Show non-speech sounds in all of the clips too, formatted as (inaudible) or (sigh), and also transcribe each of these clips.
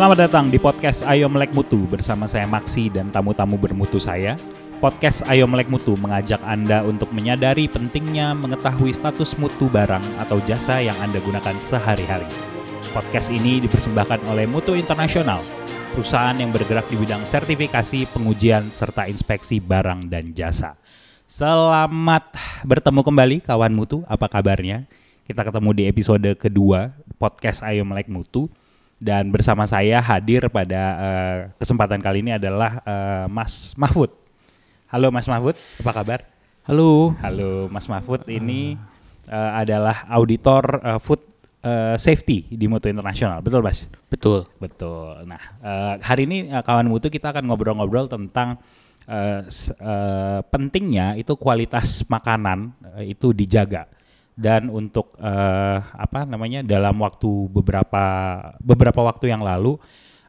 Selamat datang di podcast Ayo Melek Mutu bersama saya Maksi dan tamu-tamu bermutu saya. Podcast Ayo Melek Mutu mengajak Anda untuk menyadari pentingnya mengetahui status mutu barang atau jasa yang Anda gunakan sehari-hari. Podcast ini dipersembahkan oleh Mutu Internasional, perusahaan yang bergerak di bidang sertifikasi, pengujian, serta inspeksi barang dan jasa. Selamat bertemu kembali kawan mutu, apa kabarnya? Kita ketemu di episode kedua podcast Ayo Melek Mutu dan bersama saya hadir pada uh, kesempatan kali ini adalah uh, Mas Mahfud. Halo Mas Mahfud, apa kabar? Halo. Halo Mas Mahfud, ini uh, adalah auditor uh, food uh, safety di Mutu Internasional, betul Mas? Betul. Betul. Nah uh, hari ini uh, kawan Mutu kita akan ngobrol-ngobrol tentang uh, uh, pentingnya itu kualitas makanan uh, itu dijaga dan untuk uh, apa namanya dalam waktu beberapa beberapa waktu yang lalu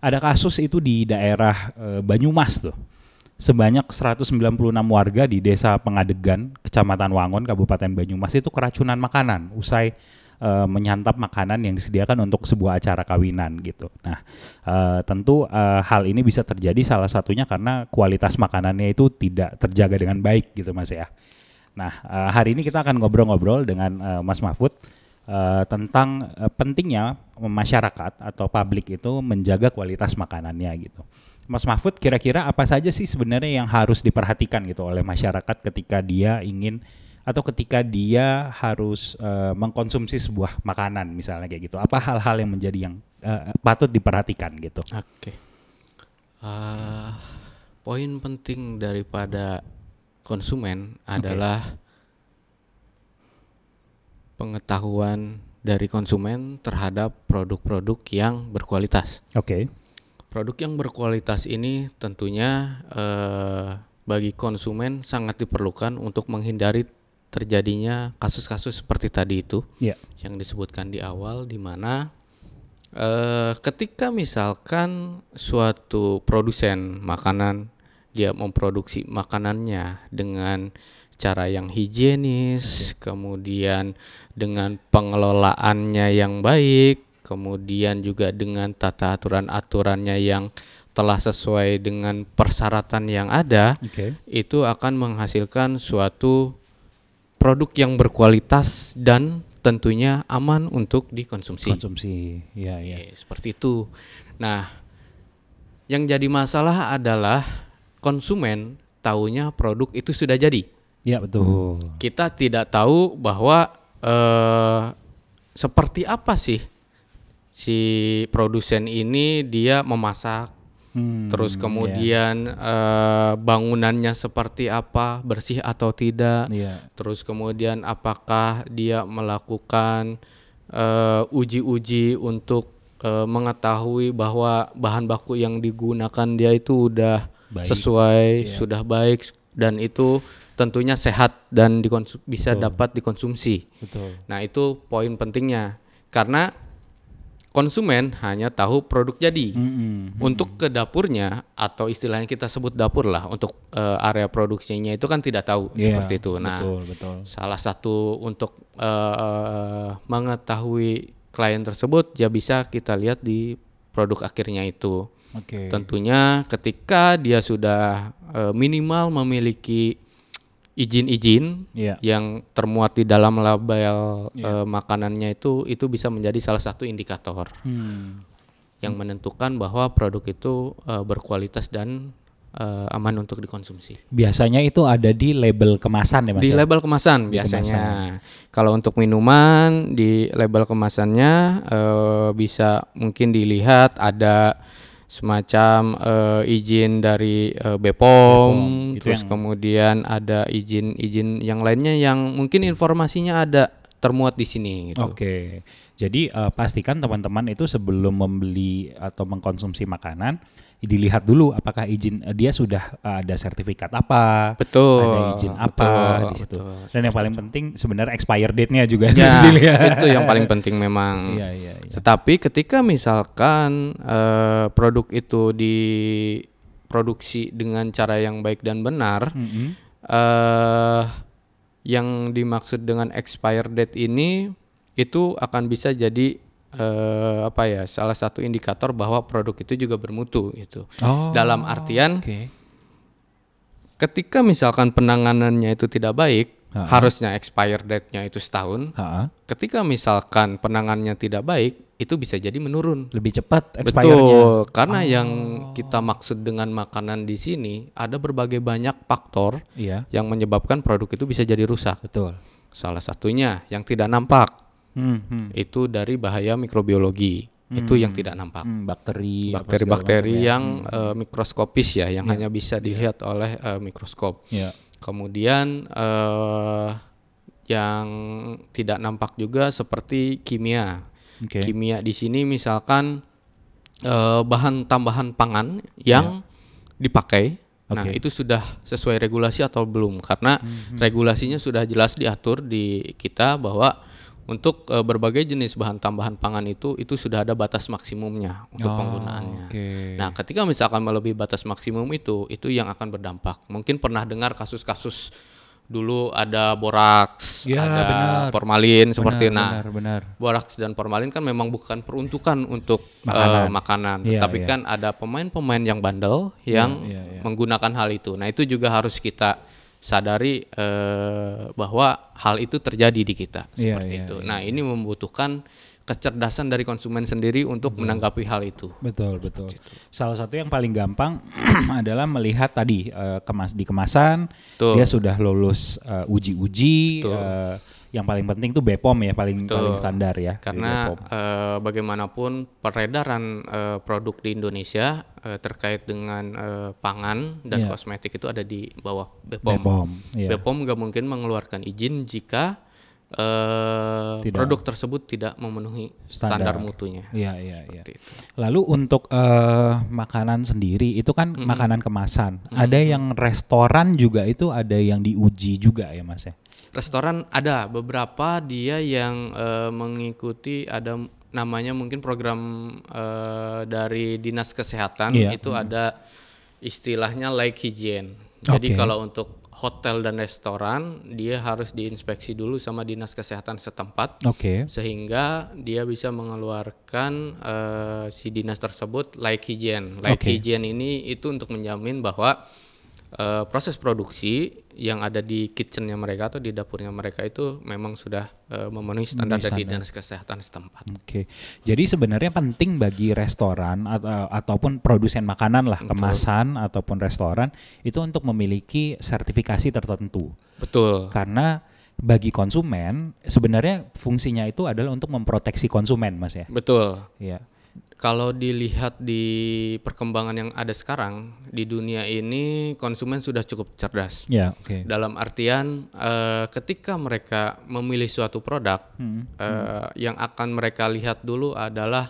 ada kasus itu di daerah uh, Banyumas tuh sebanyak 196 warga di desa Pengadegan Kecamatan Wangon Kabupaten Banyumas itu keracunan makanan usai uh, menyantap makanan yang disediakan untuk sebuah acara kawinan gitu. Nah, uh, tentu uh, hal ini bisa terjadi salah satunya karena kualitas makanannya itu tidak terjaga dengan baik gitu Mas ya. Nah, uh, hari ini kita akan ngobrol-ngobrol dengan uh, Mas Mahfud uh, tentang pentingnya masyarakat atau publik itu menjaga kualitas makanannya gitu. Mas Mahfud, kira-kira apa saja sih sebenarnya yang harus diperhatikan gitu oleh masyarakat ketika dia ingin atau ketika dia harus mengkonsumsi sebuah makanan misalnya kayak gitu. Apa hal-hal yang menjadi yang patut diperhatikan gitu? Oke. Okay. Uh, poin penting daripada konsumen okay. adalah pengetahuan dari konsumen terhadap produk-produk yang berkualitas. Oke. Okay. Produk yang berkualitas ini tentunya eh, bagi konsumen sangat diperlukan untuk menghindari terjadinya kasus-kasus seperti tadi itu yeah. yang disebutkan di awal, di mana eh, ketika misalkan suatu produsen makanan dia memproduksi makanannya dengan cara yang higienis, okay. kemudian dengan pengelolaannya yang baik, kemudian juga dengan tata aturan-aturannya yang telah sesuai dengan persyaratan yang ada, okay. itu akan menghasilkan suatu produk yang berkualitas dan tentunya aman untuk dikonsumsi. Konsumsi, ya, ya. seperti itu. Nah, yang jadi masalah adalah konsumen tahunya produk itu sudah jadi. Ya betul. Kita tidak tahu bahwa uh, seperti apa sih si produsen ini dia memasak, hmm, terus kemudian yeah. uh, bangunannya seperti apa, bersih atau tidak, yeah. terus kemudian apakah dia melakukan uh, uji-uji untuk uh, mengetahui bahwa bahan baku yang digunakan dia itu udah baik. sesuai, yeah. sudah baik dan itu tentunya sehat dan dikonsum bisa Betul. dapat dikonsumsi. Betul. Nah, itu poin pentingnya. Karena konsumen hanya tahu produk jadi. Mm -hmm. Untuk ke dapurnya atau istilahnya kita sebut dapur lah untuk uh, area produksinya itu kan tidak tahu yeah, seperti itu. Nah, betul, betul. salah satu untuk uh, mengetahui klien tersebut ya bisa kita lihat di produk akhirnya itu. Okay. Tentunya ketika dia sudah uh, minimal memiliki izin-izin yeah. yang termuat di dalam label yeah. uh, makanannya itu itu bisa menjadi salah satu indikator hmm. yang menentukan bahwa produk itu uh, berkualitas dan uh, aman untuk dikonsumsi. Biasanya itu ada di label kemasan ya mas? Di ya? label kemasan biasanya. Kemasan. Kalau untuk minuman di label kemasannya uh, bisa mungkin dilihat ada semacam uh, izin dari uh, BPOM, BPOM terus yang... kemudian ada izin-izin yang lainnya yang mungkin informasinya ada termuat di sini. Gitu. Oke, jadi uh, pastikan teman-teman itu sebelum membeli atau mengkonsumsi makanan dilihat dulu apakah izin uh, dia sudah uh, ada sertifikat apa, betul, ada izin apa betul, di situ. Betul, Dan yang paling penting sebenarnya expire date-nya juga ya, harus (laughs) dilihat. Itu yang paling penting memang. Iya, iya, iya. Tetapi ketika misalkan uh, produk itu diproduksi dengan cara yang baik dan benar, mm -hmm. uh, yang dimaksud dengan expire date ini itu akan bisa jadi eh, apa ya salah satu indikator bahwa produk itu juga bermutu gitu. Oh, Dalam artian Oke. ketika misalkan penanganannya itu tidak baik, Ha-ha. harusnya expire date-nya itu setahun. Ha-ha. Ketika misalkan penanganannya tidak baik, itu bisa jadi menurun. Lebih cepat expire-nya. Betul, karena yang kita maksud dengan makanan di sini ada berbagai banyak faktor Iya, yang menyebabkan produk itu bisa jadi rusak. betul. Salah satunya yang tidak nampak Hmm, hmm. itu dari bahaya mikrobiologi. Itu yang tidak nampak. Hmm, bakteri, Bakteri-bakteri ya. yang eh, mikroskopis ya, yang hanya bisa dilihat oleh eh, mikroskop. Ya. Kemudian eh, yang tidak nampak juga seperti kimia. Oke. Kimia di sini misalkan eh, bahan tambahan pangan yang dipakai. Nah, Oke. itu sudah sesuai regulasi atau belum? Karena regulasinya sudah jelas diatur di kita bahwa untuk eh, berbagai jenis bahan tambahan pangan itu itu sudah ada batas maksimumnya untuk Oh, penggunaannya. Oke. Nah, ketika misalkan melebihi batas maksimum itu, itu yang akan berdampak. Mungkin pernah dengar kasus-kasus dulu ada boraks, Ya, ada benar. formalin seperti benar, nah. benar, benar. Boraks dan formalin kan memang bukan peruntukan untuk eh, Makanan. makanan, Iya, tapi iya. kan ada pemain-pemain yang bandel yang iya, iya. menggunakan hal itu. Nah, itu juga harus kita sadari eh, bahwa hal itu terjadi di kita Iya, seperti iya, itu. Nah, ini membutuhkan kecerdasan dari konsumen sendiri untuk menanggapi hal itu. Betul, betul. Salah satu yang paling gampang (clears throat) adalah melihat tadi eh, kemas di kemasan Betul. dia sudah lulus eh, uji-uji Betul. eh, yang paling penting tuh BPOM ya paling Betul. paling standar ya. Karena eh, bagaimanapun peredaran eh, produk di Indonesia eh, terkait dengan eh, pangan dan Iya. kosmetik itu ada di bawah BPOM. BPOM, iya. BPOM nggak mungkin mengeluarkan izin jika Tidak. produk tersebut tidak memenuhi standar, Standar. mutunya. Iya, iya, iya. Lalu untuk eh, makanan sendiri itu kan makanan kemasan. Ada yang restoran juga itu ada yang diuji juga ya Mas ya. Restoran ada beberapa dia yang eh, mengikuti ada namanya mungkin program eh, dari dinas kesehatan Iya. itu ada istilahnya like hygiene. Jadi kalau untuk hotel dan restoran dia harus diinspeksi dulu sama dinas kesehatan setempat Oke. sehingga dia bisa mengeluarkan eh, si dinas tersebut like hygiene. Like Oke. hygiene ini itu untuk menjamin bahwa eh, proses produksi yang ada di kitchennya mereka atau di dapurnya mereka itu memang sudah eh, memenuhi standar dari dinas kesehatan setempat. Oke. Jadi sebenarnya penting bagi restoran atau ataupun produsen makanan lah, kemasan ataupun restoran itu untuk memiliki sertifikasi tertentu. Betul. Karena bagi konsumen sebenarnya fungsinya itu adalah untuk memproteksi konsumen, Mas ya. Betul. Iya. Kalau dilihat di perkembangan yang ada sekarang di dunia ini konsumen sudah cukup cerdas. Ya, oke. Dalam artian eh, ketika mereka memilih suatu produk, Hmm. eh, yang akan mereka lihat dulu adalah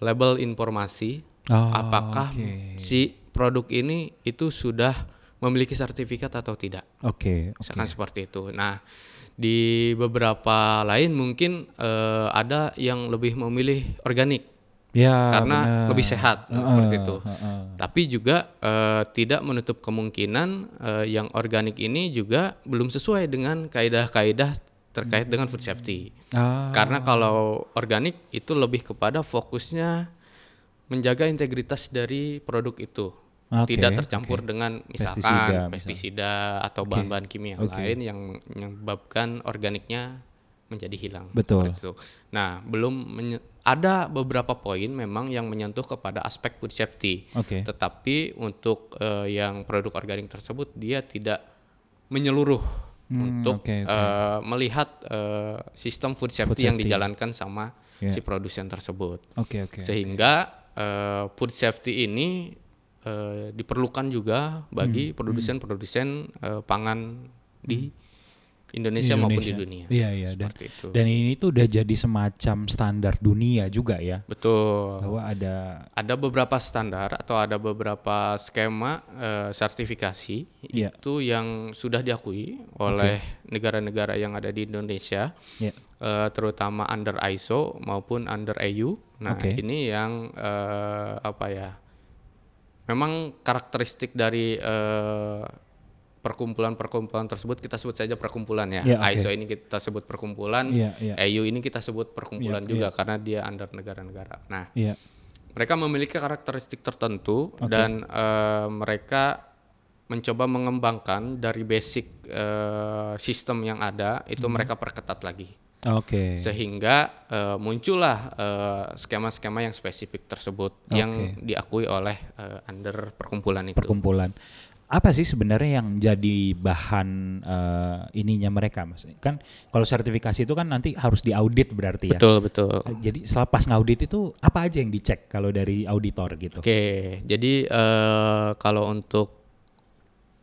label informasi Oh, apakah oke. si produk ini itu sudah memiliki sertifikat atau tidak. Oke, oke. Misalkan seperti itu. Nah, di beberapa lain mungkin eh, ada yang lebih memilih organik Ya, karena benar. lebih sehat Heeh, seperti itu. heeh. Tapi juga eh, tidak menutup kemungkinan eh, yang organik ini juga belum sesuai dengan kaidah-kaidah terkait dengan food safety. Ah, Karena kalau organik itu lebih kepada fokusnya menjaga integritas dari produk itu. Oke, tidak tercampur oke. dengan Pestisida, misalkan misal. pestisida, atau bahan-bahan kimia yang oke. lain yang menyebabkan organiknya menjadi hilang. Betul. Itu. Nah, belum ada beberapa poin memang yang menyentuh kepada aspek food safety. Oke. Tetapi untuk eh, yang produk organik tersebut dia tidak menyeluruh untuk oke, oke. eh, melihat eh, sistem food safety, yang safety. dijalankan sama Ya. si produsen tersebut. Oke, oke. Sehingga eh, food safety ini eh, diperlukan juga bagi Hmm, produsen-produsen eh, pangan di Indonesia, maupun di Indonesia. dunia. Iya, iya. Dan, Seperti itu. dan ini tuh udah jadi semacam standar dunia juga ya. Betul. Bahwa ada Ada beberapa standar atau ada beberapa skema eh, sertifikasi Iya. itu yang sudah diakui oleh negara-negara yang ada di Indonesia, ya. eh, terutama under ISO maupun under EU. Nah, Oke. ini yang eh, apa ya? Memang karakteristik dari eh, perkumpulan-perkumpulan tersebut kita sebut saja perkumpulan ya. Ya, oke. ISO ini kita sebut perkumpulan, Iya, iya. EU ini kita sebut perkumpulan Iya, juga karena dia under negara-negara. Nah, Iya. mereka memiliki karakteristik tertentu dan eh, mereka mencoba mengembangkan dari basic eh, sistem yang ada itu Hmm. mereka perketat lagi Oke. sehingga eh, muncullah skema-skema yang spesifik tersebut yang diakui oleh eh, under perkumpulan itu. perkumpulan. Apa sih sebenarnya yang jadi bahan eh, ininya mereka, Mas? Kan kalau sertifikasi itu kan nanti harus diaudit berarti ya. Betul betul. Eh, Jadi selepas ngaudit itu apa aja yang dicek kalau dari auditor gitu? Oke, jadi eh, kalau untuk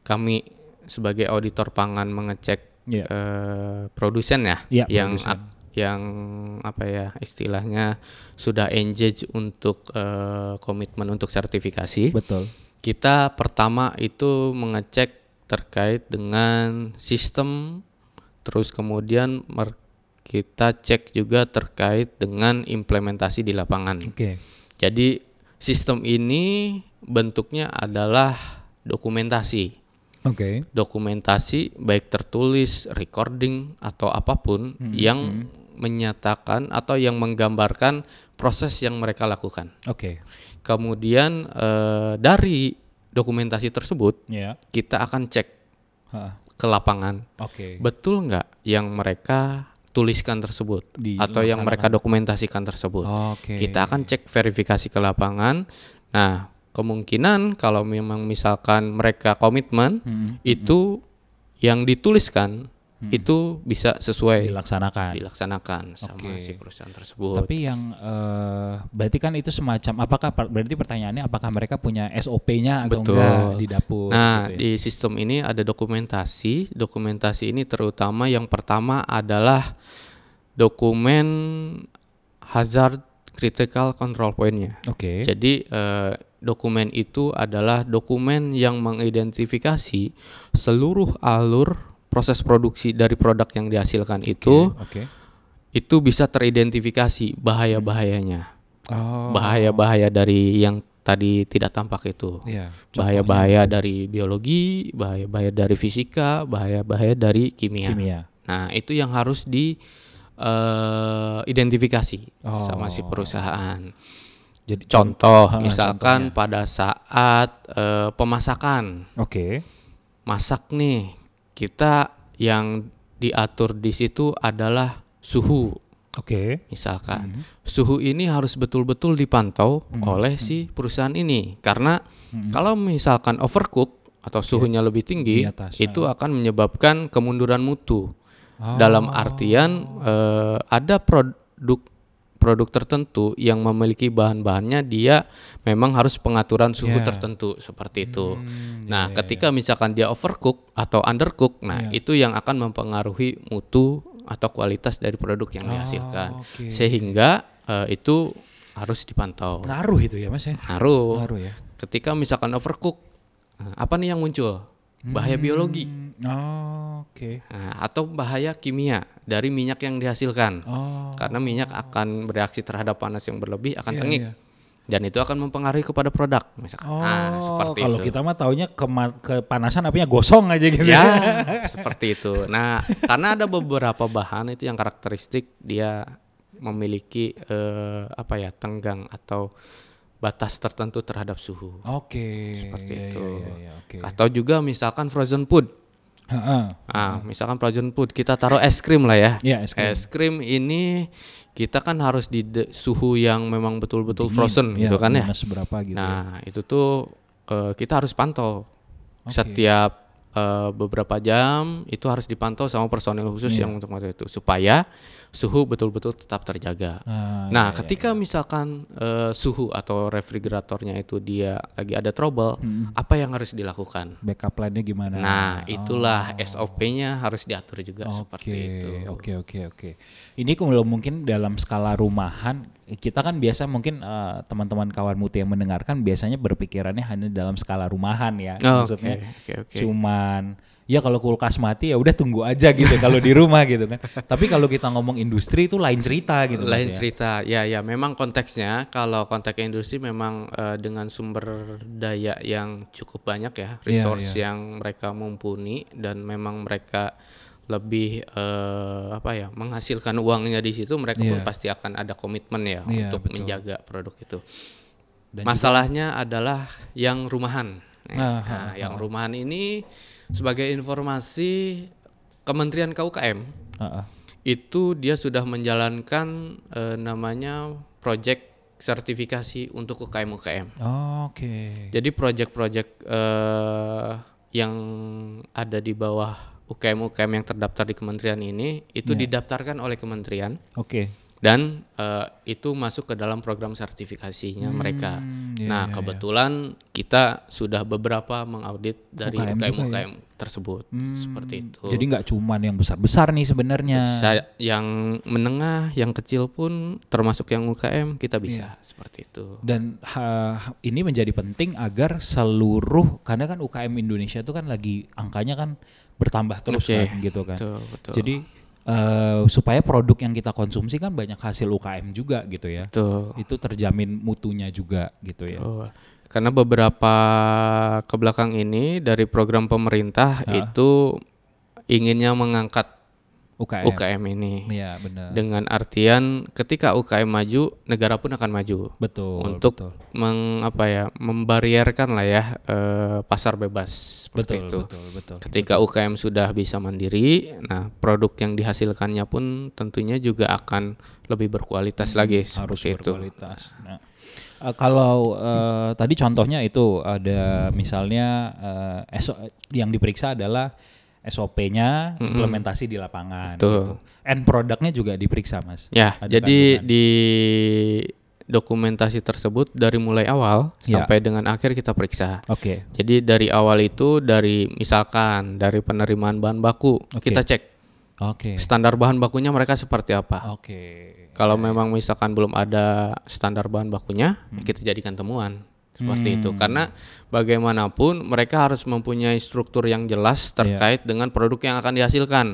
kami sebagai auditor pangan mengecek Iya. eh, produsen ya, Iya, yang produsen. yang apa ya istilahnya sudah engage untuk eh, komitmen untuk sertifikasi. Betul. Kita pertama itu mengecek terkait dengan sistem, terus kemudian kita cek juga terkait dengan implementasi di lapangan. Oke. Jadi sistem ini bentuknya adalah dokumentasi. Oke. Dokumentasi baik tertulis, recording atau apa pun yang menyatakan atau yang menggambarkan proses yang mereka lakukan. Oke. Kemudian eh, dari dokumentasi tersebut Ya. kita akan cek Ha, ke lapangan Oke. betul nggak yang mereka tuliskan tersebut atau yang mereka dokumentasikan tersebut. Oke. Kita akan cek verifikasi ke lapangan. Nah, kemungkinan kalau memang misalkan mereka komitmen Hmm, itu yang dituliskan itu bisa sesuai dilaksanakan. dilaksanakan sama Oke. si perusahaan tersebut. Tapi yang eh, berarti kan itu semacam apakah berarti pertanyaannya apakah mereka punya SOP-nya atau Betul. enggak di dapur Nah, gitu ya? di sistem ini ada dokumentasi. Dokumentasi ini terutama yang pertama adalah dokumen hazard critical control point-nya. Oke. Jadi eh, dokumen itu adalah dokumen yang mengidentifikasi seluruh alur proses produksi dari produk yang dihasilkan itu Oke. itu bisa teridentifikasi bahaya-bahayanya. Oh. Bahaya-bahaya dari yang tadi tidak tampak itu. Iya. Bahaya-bahaya dari biologi, bahaya-bahaya dari fisika, bahaya-bahaya dari kimia. Kimia. Nah, itu yang harus di eh, identifikasi Oh. sama si perusahaan. Jadi Contoh, Ha, misalkan pada saat eh, pemasakan, Oke. masak nih, kita yang diatur di situ adalah suhu. Oke. Misalkan suhu ini harus betul-betul dipantau oleh si perusahaan ini, karena kalau misalkan overcook atau suhunya lebih tinggi, Di atas, itu akan menyebabkan kemunduran mutu. Oh. Dalam artian eh, ada produk produk tertentu yang memiliki bahan-bahannya dia memang harus pengaturan suhu Ya. tertentu seperti itu. Hmm, nah, ya, ya, ketika misalkan dia overcook atau undercook, nah Ya. itu yang akan mempengaruhi mutu atau kualitas dari produk yang dihasilkan. Oh, oke. Sehingga eh, itu harus dipantau. Ngaruh itu ya Mas ya? Ngaruh. Ngaruh ya. Ketika misalkan overcook, nah, apa nih yang muncul? Bahaya biologi. Oh, Oke. Nah, atau bahaya kimia dari minyak yang dihasilkan. Oh. Karena minyak akan bereaksi terhadap panas yang berlebih akan Iya, tengik. iya. Dan itu akan mempengaruhi kepada produk misalkan. Oh, nah, seperti kalau itu. kita mah taunya kema- kepanasan apinya gosong aja gitu. ya, (laughs) seperti itu. Nah, karena ada beberapa bahan itu yang karakteristik dia memiliki eh, apa ya, tenggang atau batas tertentu terhadap suhu. Oke. Seperti iya, itu. iya, iya, oke. Atau juga misalkan frozen food. Heeh. Ah, misalkan frozen food kita taruh es krim lah ya. Iya, es krim. Es krim ini kita kan harus di de- suhu yang memang betul-betul Dingin, frozen iya, gitu kan ya. berapa gitu ya. Nah, itu tuh eh, kita harus pantau. Oke. Setiap eh, beberapa jam itu harus dipantau sama personil khusus Iya. yang untuk waktu itu supaya suhu betul-betul tetap terjaga. Ah, Nah, iya, iya, ketika misalkan eh, suhu atau refrigeratornya itu dia lagi ada trouble, Hmm. apa yang harus dilakukan? backup plan-nya gimana? Nah, itulah SOP-nya harus diatur juga seperti Oke, itu. Oke oke oke. Ini kalau mungkin dalam skala rumahan kita kan biasa mungkin eh, teman-teman kawan mutu yang mendengarkan biasanya berpikirannya hanya dalam skala rumahan ya. Oh, Maksudnya oke, oke, oke. cuman ya kalau kulkas mati ya udah tunggu aja gitu kalau di rumah gitu kan. (laughs) Tapi kalau kita ngomong industri itu lain cerita gitu lain ya. cerita ya ya memang konteksnya kalau konteks industri memang eh, dengan sumber daya yang cukup banyak ya resource yang mereka mumpuni dan memang mereka lebih eh, apa ya menghasilkan uangnya di situ mereka pun Iya. pasti akan ada komitmen ya Iya, untuk betul. menjaga produk itu Dan masalahnya adalah yang rumahan Nah, Nah, yang rumahan ini sebagai informasi Kementerian KUKM Heeh. itu dia sudah menjalankan eh, namanya project sertifikasi untuk UKM UKM. Oke. Jadi project-project eh, yang ada di bawah UKM UKM yang terdaftar di kementerian ini itu didaftarkan oleh kementerian Oke. dan eh, itu masuk ke dalam program sertifikasinya mereka. Iya, nah iya, kebetulan kita sudah beberapa mengaudit dari UKM UKM UKM, ya? tersebut Hmm, seperti itu. Jadi nggak cuman yang besar-besar nih sebenarnya. Bisa yang menengah, yang kecil pun termasuk yang UKM kita bisa Iya. seperti itu. Dan ha- ini menjadi penting agar seluruh karena kan UKM Indonesia itu kan lagi angkanya kan bertambah terus Oke, kan gitu kan. Betul, betul. Jadi eh, supaya produk yang kita konsumsi kan banyak hasil UKM juga gitu ya. betul. Itu terjamin mutunya juga gitu ya. betul. Karena beberapa ke belakang ini dari program pemerintah Ya. itu inginnya mengangkat UKM. UKM ini. Iya benar. Dengan artian ketika UKM maju, negara pun akan maju. Betul. untuk betul. meng apa ya, membarierkan lah ya eh, pasar bebas seperti betul, itu. betul, betul. Ketika UKM sudah bisa mandiri, nah produk yang dihasilkannya pun tentunya juga akan lebih berkualitas lagi Hmm, harus seperti itu. berkualitas. Nah, eh, kalau eh, tadi contohnya itu ada misalnya SO yang diperiksa adalah SOP-nya implementasi di lapangan. Betul. gitu. And produknya juga diperiksa, mas. Ya, Ada jadi kandungan. di dokumentasi tersebut dari mulai awal Ya. sampai dengan akhir kita periksa. Oke. Jadi dari awal itu dari misalkan dari penerimaan bahan baku Oke. kita cek Oke. standar bahan bakunya mereka seperti apa. Oke. Kalau memang misalkan belum ada standar bahan bakunya, kita jadikan temuan seperti itu. Karena bagaimanapun mereka harus mempunyai struktur yang jelas terkait dengan produk yang akan dihasilkan.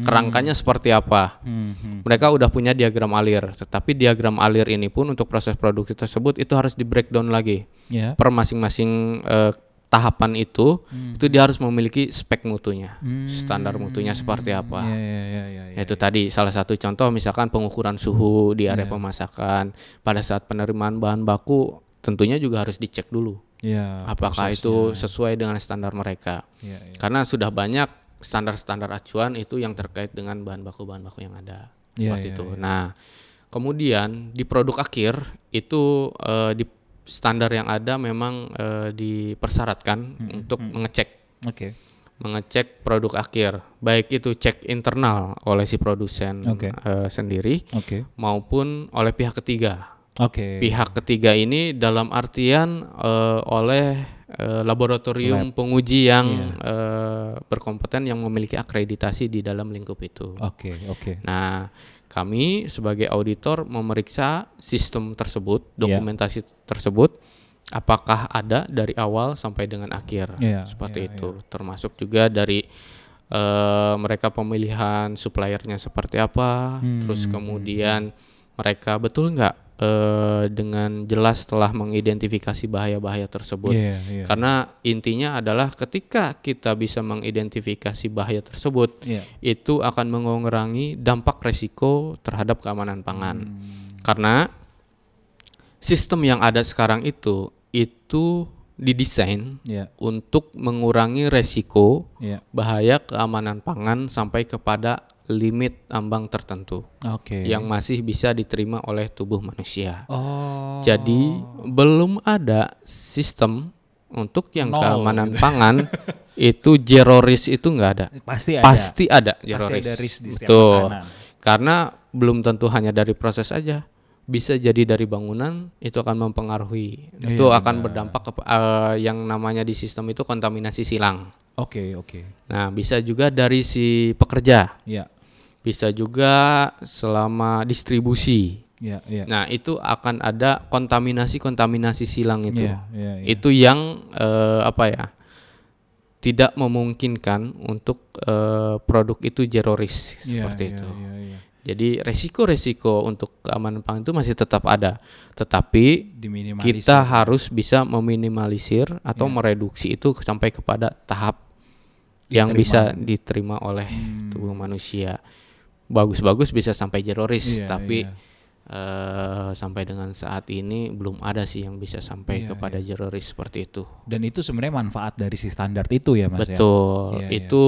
Kerangkanya seperti apa? Hmm, hmm. Mereka udah punya diagram alir, tetapi diagram alir ini pun untuk proses produksi tersebut itu harus di breakdown lagi Ya. per masing-masing eh, tahapan itu. Itu dia harus memiliki spek mutunya, standar mutunya seperti apa. Ya, ya, ya, ya, ya. Itu tadi salah satu contoh misalkan pengukuran suhu di area pemasakan pada saat penerimaan bahan baku tentunya juga harus dicek dulu Ya, apakah itu sesuai dengan standar mereka. Ya, ya. Karena sudah banyak standar-standar acuan itu yang terkait dengan bahan baku bahan baku yang ada. Ya, seperti ya, itu. Nah, kemudian di produk akhir itu eh, di standar yang ada memang eh, dipersyaratkan untuk mengecek Oke. mengecek produk akhir, baik itu cek internal oleh si produsen Oke. eh, sendiri Oke. maupun oleh pihak ketiga. Oke. Pihak ketiga ini dalam artian eh, oleh eh, laboratorium penguji yang Iya. eh, berkompeten yang memiliki akreditasi di dalam lingkup itu. Oke, oke. Nah, kami sebagai auditor memeriksa sistem tersebut, Iya. dokumentasi tersebut, apakah ada dari awal sampai dengan akhir, Iya, seperti iya, itu. Termasuk juga dari eh, mereka pemilihan suppliernya seperti apa, Hmm, terus kemudian mereka betul nggak eh, dengan jelas telah mengidentifikasi bahaya-bahaya tersebut. Iya, iya. Karena intinya adalah ketika kita bisa mengidentifikasi bahaya tersebut, Iya. itu akan mengurangi dampak resiko terhadap keamanan pangan. Hmm. Karena sistem yang ada sekarang itu itu didesain Iya, untuk mengurangi resiko iya. bahaya keamanan pangan sampai kepada limit ambang tertentu Oke. yang masih bisa diterima oleh tubuh manusia. Oh. Jadi belum ada sistem untuk yang Nol, keamanan pangan (laughs) itu zero risk itu nggak ada. pasti ada. Pasti ada zero Pasti risk. ada risk di Betul. makanan. Karena belum tentu hanya dari proses aja. Bisa jadi dari bangunan itu akan mempengaruhi. Iya, itu akan berdampak ke eh, yang namanya di sistem itu kontaminasi silang. Oke, oke. Nah, bisa juga dari si pekerja. Iya. Bisa juga selama distribusi. Iya, iya. Nah, itu akan ada kontaminasi-kontaminasi silang itu. Iya, iya, iya. Itu yang eh, apa ya? tidak memungkinkan untuk eh, produk itu zero risk Iya, seperti iya, itu. iya, iya. Jadi resiko-resiko untuk keamanan pangan itu masih tetap ada, tetapi kita harus bisa meminimalisir atau Iya. mereduksi itu sampai kepada tahap yang Diterima. bisa diterima oleh Hmm. tubuh manusia. Bagus-bagus bisa sampai zero risk, Iya, tapi iya. eh, sampai dengan saat ini belum ada sih yang bisa sampai Iya, kepada zero risk seperti itu. dan itu sebenarnya manfaat dari si standar itu ya Mas ya. Betul. Iya, iya. itu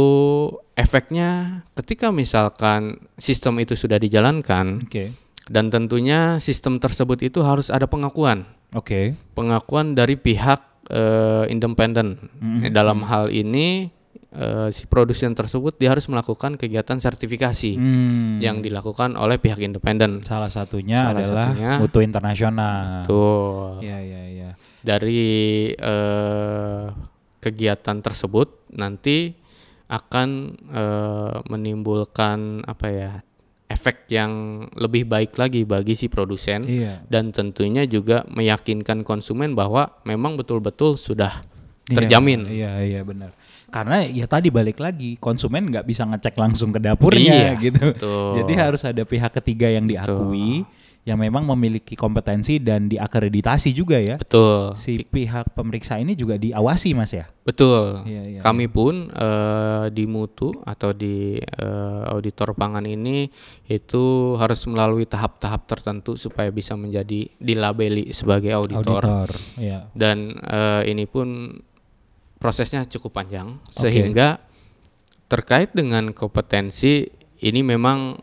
efeknya ketika misalkan sistem itu sudah dijalankan Oke. dan tentunya sistem tersebut itu harus ada pengakuan. Oke. Pengakuan dari pihak eh, independen. Mhm. Dalam hal ini eh, si produsen tersebut dia harus melakukan kegiatan sertifikasi Hmm. yang dilakukan oleh pihak independen. salah satunya Salah adalah satunya- mutu internasional. Tuh. Iya iya iya. dari eh, kegiatan tersebut nanti akan eh, menimbulkan apa ya efek yang lebih baik lagi bagi si produsen Iya. dan tentunya juga meyakinkan konsumen bahwa memang betul-betul sudah Iya, terjamin. Iya iya benar. Karena ya tadi balik lagi konsumen nggak bisa ngecek langsung ke dapurnya Iya, gitu. betul. Jadi harus ada pihak ketiga yang diakui yang memang memiliki kompetensi dan diakreditasi juga ya. Betul. Si pihak pemeriksa ini juga diawasi Mas ya. Betul. Iya, iya, Kami pun eh, di mutu atau di eh, auditor pangan ini itu harus melalui tahap-tahap tertentu supaya bisa menjadi dilabeli sebagai auditor. Auditor. Iya. Dan eh, ini pun prosesnya cukup panjang Oke. sehingga terkait dengan kompetensi ini memang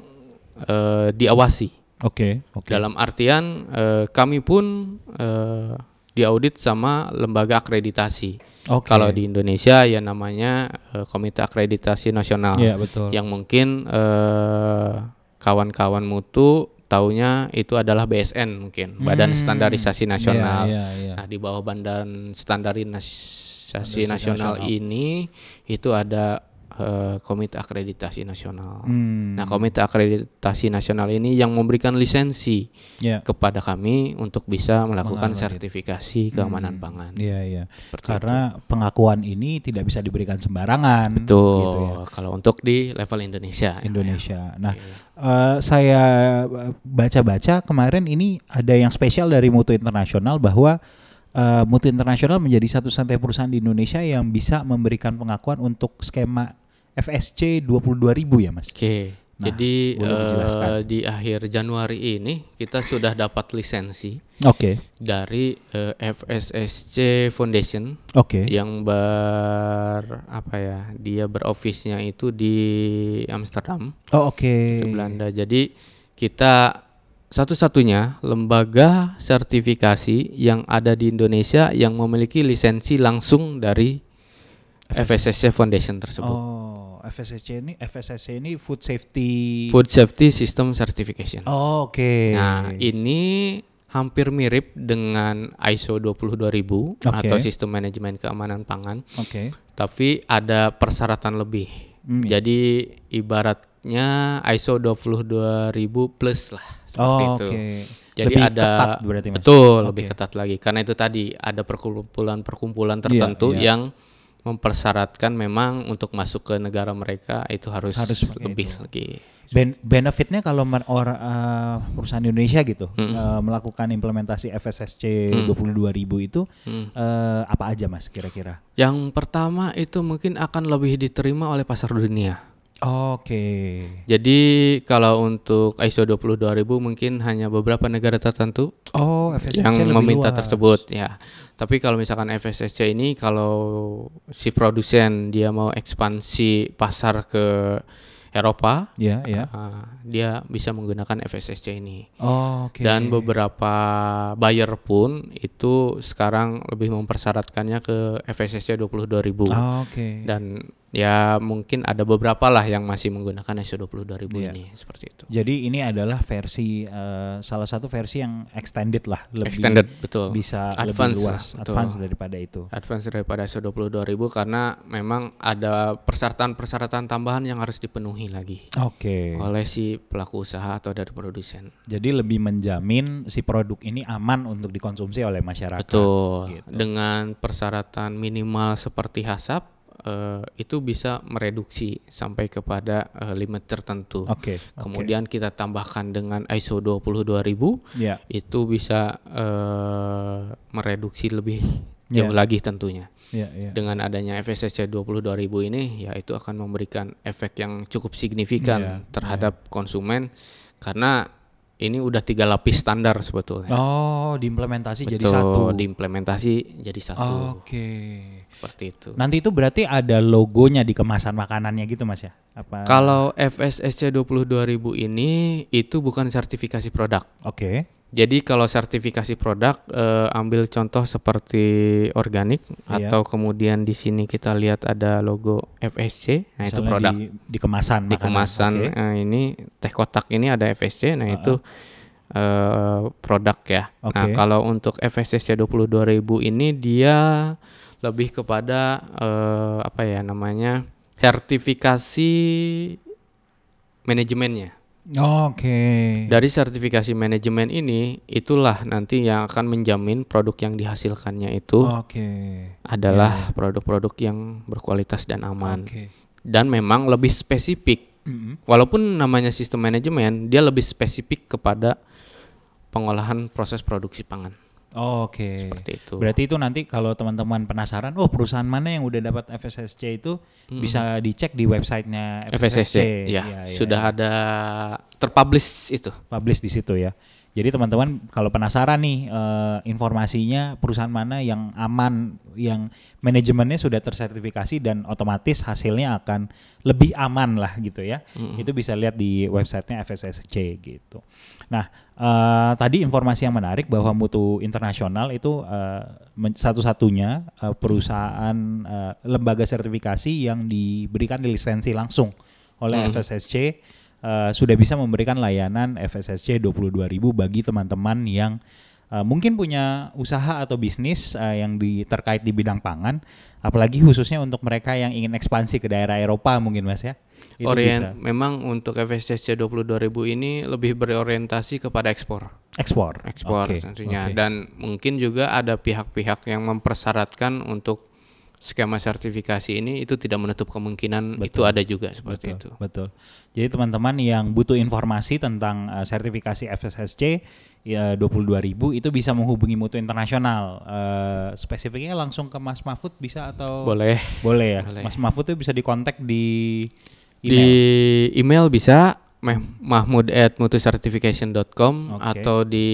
eh, diawasi. Oke, oke. Dalam artian eh, kami pun eh, diaudit sama lembaga akreditasi. Oke. Kalau di Indonesia ya namanya eh, Komite Akreditasi Nasional. Iya, betul. Yang mungkin eh, kawan-kawan mutu taunya itu adalah BSN mungkin, Badan Hmm, Standarisasi Nasional. Iya, iya, iya. Nah, di bawah Badan Standarisasi Standarisasi Nasional Nasional. ini itu ada eh, Komite Akreditasi Nasional. Hmm. Nah, Komite Akreditasi Nasional ini yang memberikan lisensi Iya. kepada kami untuk bisa melakukan Mengaudit. sertifikasi keamanan Hmm, pangan. Iya, iya. Seperti Karena pengakuan ini tidak bisa diberikan sembarangan. Betul. gitu ya. Kalau untuk di level Indonesia. ya. Indonesia. Nah, Oke. eh, saya eh, baca-baca kemarin ini ada yang spesial dari Mutu Internasional bahwa eh, Mutu Internasional menjadi satu-satunya perusahaan di Indonesia yang bisa memberikan pengakuan untuk skema FSC 22.000 ya, Mas. Oke. Nah, Jadi eh, di akhir Januari ini kita sudah dapat lisensi Oke. dari eh, FSSC Foundation Oke. yang ber apa ya? Dia berofisnya itu di Amsterdam, Oh, oke. di Belanda. Jadi kita satu-satunya lembaga sertifikasi yang ada di Indonesia yang memiliki lisensi langsung dari FSSC Foundation tersebut. Oh, FSSC ini FSSC ini Food Safety. Food Safety System Certification. Oh, oke. Nah, ini hampir mirip dengan ISO 22000 Oke. atau Sistem Manajemen Keamanan Pangan, Oke. tapi ada persyaratan lebih. Hmm, ya. Jadi ibaratnya ISO 22000 plus lah seperti Oh, itu. oke. Jadi Lebih ada ketat berarti, Mas? betul Oke. lebih ketat lagi karena itu tadi ada perkumpulan-perkumpulan Iya, tertentu iya. yang mempersyaratkan memang untuk masuk ke negara mereka itu harus, Harus lebih itu. lagi. Ben- benefitnya kalau or, eh, perusahaan Indonesia gitu Hmm. eh, melakukan implementasi FSSC 22.000 itu Hmm. eh, apa aja mas kira-kira? Yang pertama itu mungkin akan lebih diterima oleh pasar dunia. Oke. Jadi kalau untuk ISO 22000 mungkin hanya beberapa negara tertentu Oh FSSC yang lebih meminta luas. tersebut ya. Tapi kalau misalkan FSSC ini kalau si produsen dia mau ekspansi pasar ke Eropa, Ya ya. ah, dia bisa menggunakan FSSC ini. Oh, Oke. Dan beberapa buyer pun itu sekarang lebih mempersyaratkannya ke FSSC 22000. Oh, Oke. Dan ya mungkin ada beberapa lah yang masih menggunakan ISO 22000 Iya. ini seperti itu. Jadi ini adalah versi eh, salah satu versi yang extended lah, lebih Extended betul. bisa Advance lebih lah, luas, betul. advance daripada itu. Advance daripada ISO 22000 karena memang ada persyaratan-persyaratan tambahan yang harus dipenuhi lagi Oke. oleh si pelaku usaha atau dari produsen. Jadi lebih menjamin si produk ini aman untuk dikonsumsi oleh masyarakat. Betul. gitu. Dengan persyaratan minimal seperti hasap eh, itu bisa mereduksi sampai kepada eh, limit tertentu. Oke. oke. Kemudian kita tambahkan dengan ISO 22000 ya. itu bisa eh, mereduksi lebih jauh Ya. lagi tentunya. Ya, ya. Dengan adanya FSSC 22000 ini ya itu akan memberikan efek yang cukup signifikan Iya, terhadap konsumen karena ini udah tiga lapis standar sebetulnya. Oh, diimplementasi jadi Betul, satu. Oh, diimplementasi jadi satu. Oke. Seperti itu. Nanti itu berarti ada logonya di kemasan makanannya gitu Mas ya? Apa? Kalau FSSC 22000 ini itu bukan sertifikasi produk. Oke. Jadi kalau sertifikasi produk eh, ambil contoh seperti organik Iya. atau kemudian di sini kita lihat ada logo FSC, nah itu Misalnya produk. di, di kemasan Di makanan. kemasan Oke. eh, ini teh kotak ini ada FSC, nah itu eh, produk ya. Nah Oke. kalau untuk FSC 22000 ini dia lebih kepada eh, apa ya namanya sertifikasi manajemennya. Oke. Dari sertifikasi manajemen ini, itulah nanti yang akan menjamin produk yang dihasilkannya itu Oke. adalah produk-produk yang berkualitas dan aman. Oke. Dan memang lebih spesifik. Mm-mm. Walaupun namanya sistem manajemen, dia lebih spesifik kepada pengolahan proses produksi pangan. Oke. Seperti itu. Berarti itu nanti kalau teman-teman penasaran, oh perusahaan mana yang udah dapat FSSC itu bisa dicek di websitenya FSSC. FSSC, ya, Iya, iya. sudah ada terpublish itu. publish di situ ya. Jadi teman-teman kalau penasaran nih eh, informasinya perusahaan mana yang aman, yang manajemennya sudah tersertifikasi dan otomatis hasilnya akan lebih aman lah gitu ya. Itu bisa lihat di websitenya FSSC gitu. Nah eh, tadi informasi yang menarik bahwa Mutu Internasional itu men- satu-satunya eh, perusahaan eh, lembaga sertifikasi yang diberikan lisensi langsung oleh FSSC eh, sudah bisa memberikan layanan FSSC 22.000 bagi teman-teman yang eh, mungkin punya usaha atau bisnis eh, yang di, terkait di bidang pangan, apalagi khususnya untuk mereka yang ingin ekspansi ke daerah Eropa mungkin Mas ya. Itu Orient bisa memang untuk FSCC 22.000 ini lebih berorientasi kepada ekspor. ekspor. ekspor Oke, tentunya oke. dan mungkin juga ada pihak-pihak yang mempersyaratkan untuk skema sertifikasi ini itu tidak menutup kemungkinan itu ada juga seperti betul, itu. Betul. Jadi teman-teman yang butuh informasi tentang eh, sertifikasi FSSC ya 22.000 itu bisa menghubungi Mutu Internasional. Eh, spesifiknya langsung ke Mas Mahfud bisa atau Boleh Boleh ya. Boleh. Mas Mahfud itu bisa dikontak di di email. email bisa meh- mahmud@mutucertification.com Oke. atau di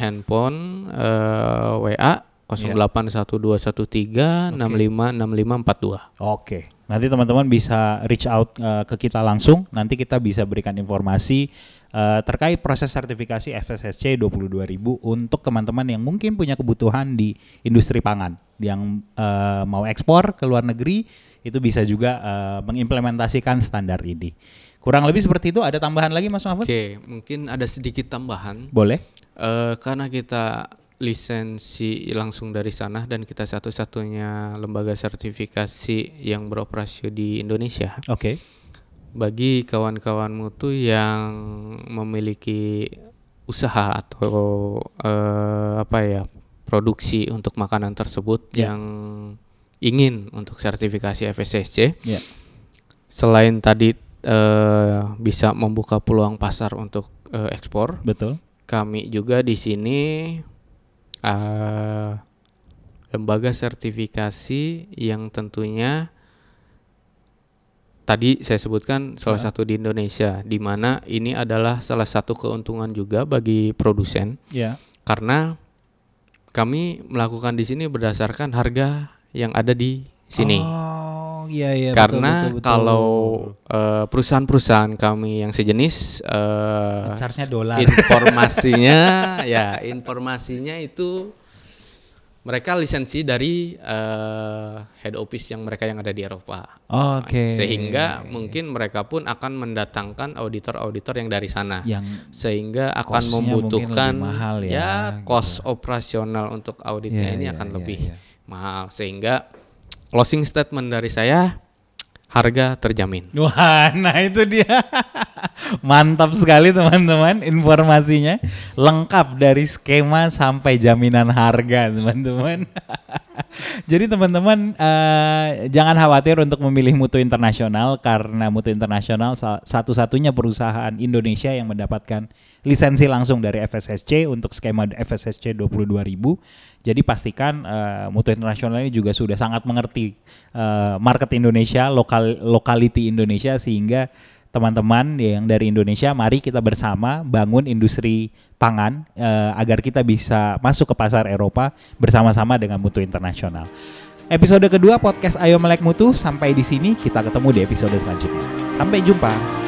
handphone eh, WA 081213 65 6542. Oke. Nanti teman-teman bisa reach out eh, ke kita langsung. Nanti kita bisa berikan informasi eh, terkait proses sertifikasi FSSC 22.000 untuk teman-teman yang mungkin punya kebutuhan di industri pangan yang eh, mau ekspor ke luar negeri itu bisa juga eh, mengimplementasikan standar ini. Kurang lebih seperti itu. Ada tambahan lagi Mas Mahfud? Oke, mungkin ada sedikit tambahan Boleh? Eh, karena kita lisensi langsung dari sana dan kita satu-satunya lembaga sertifikasi yang beroperasi di Indonesia. Oke. Bagi kawan-kawan mutu yang memiliki usaha atau eh, apa ya produksi untuk makanan tersebut Ya. yang ingin untuk sertifikasi FSSC, Ya. selain tadi eh, bisa membuka peluang pasar untuk eh, ekspor, Betul. kami juga di sini eh, lembaga sertifikasi yang tentunya tadi saya sebutkan salah Ya. satu di Indonesia, di mana ini adalah salah satu keuntungan juga bagi produsen Ya. karena kami melakukan di sini berdasarkan harga yang ada di sini. Oh, iya iya Karena betul, betul, betul. kalau eh, perusahaan-perusahaan kami yang sejenis eh, charge-nya dolar. informasinya (laughs) ya informasinya itu mereka lisensi dari eh, head office yang mereka yang ada di Eropa. Oke. Sehingga mungkin mereka pun akan mendatangkan auditor-auditor yang dari sana. yang Sehingga akan membutuhkan mahal ya, cost operasional untuk auditnya Iya, ini iya, akan iya, lebih iya. mahal. Sehingga closing statement dari saya harga terjamin. Wah, nah itu dia. (laughs) Mantap sekali teman-teman informasinya. Lengkap dari skema sampai jaminan harga, teman-teman. (laughs) Jadi teman-teman uh, jangan khawatir untuk memilih Mutu Internasional karena Mutu Internasional satu-satunya perusahaan Indonesia yang mendapatkan lisensi langsung dari FSSC untuk skema FSSC 22.000. Jadi pastikan uh, Mutu Internasional ini juga sudah sangat mengerti uh, market Indonesia, lokal locality Indonesia sehingga teman-teman yang dari Indonesia, mari kita bersama bangun industri pangan uh, agar kita bisa masuk ke pasar Eropa bersama-sama dengan Mutu Internasional. Episode kedua podcast Ayo Melek Mutu sampai di sini kita ketemu di episode selanjutnya. Sampai jumpa.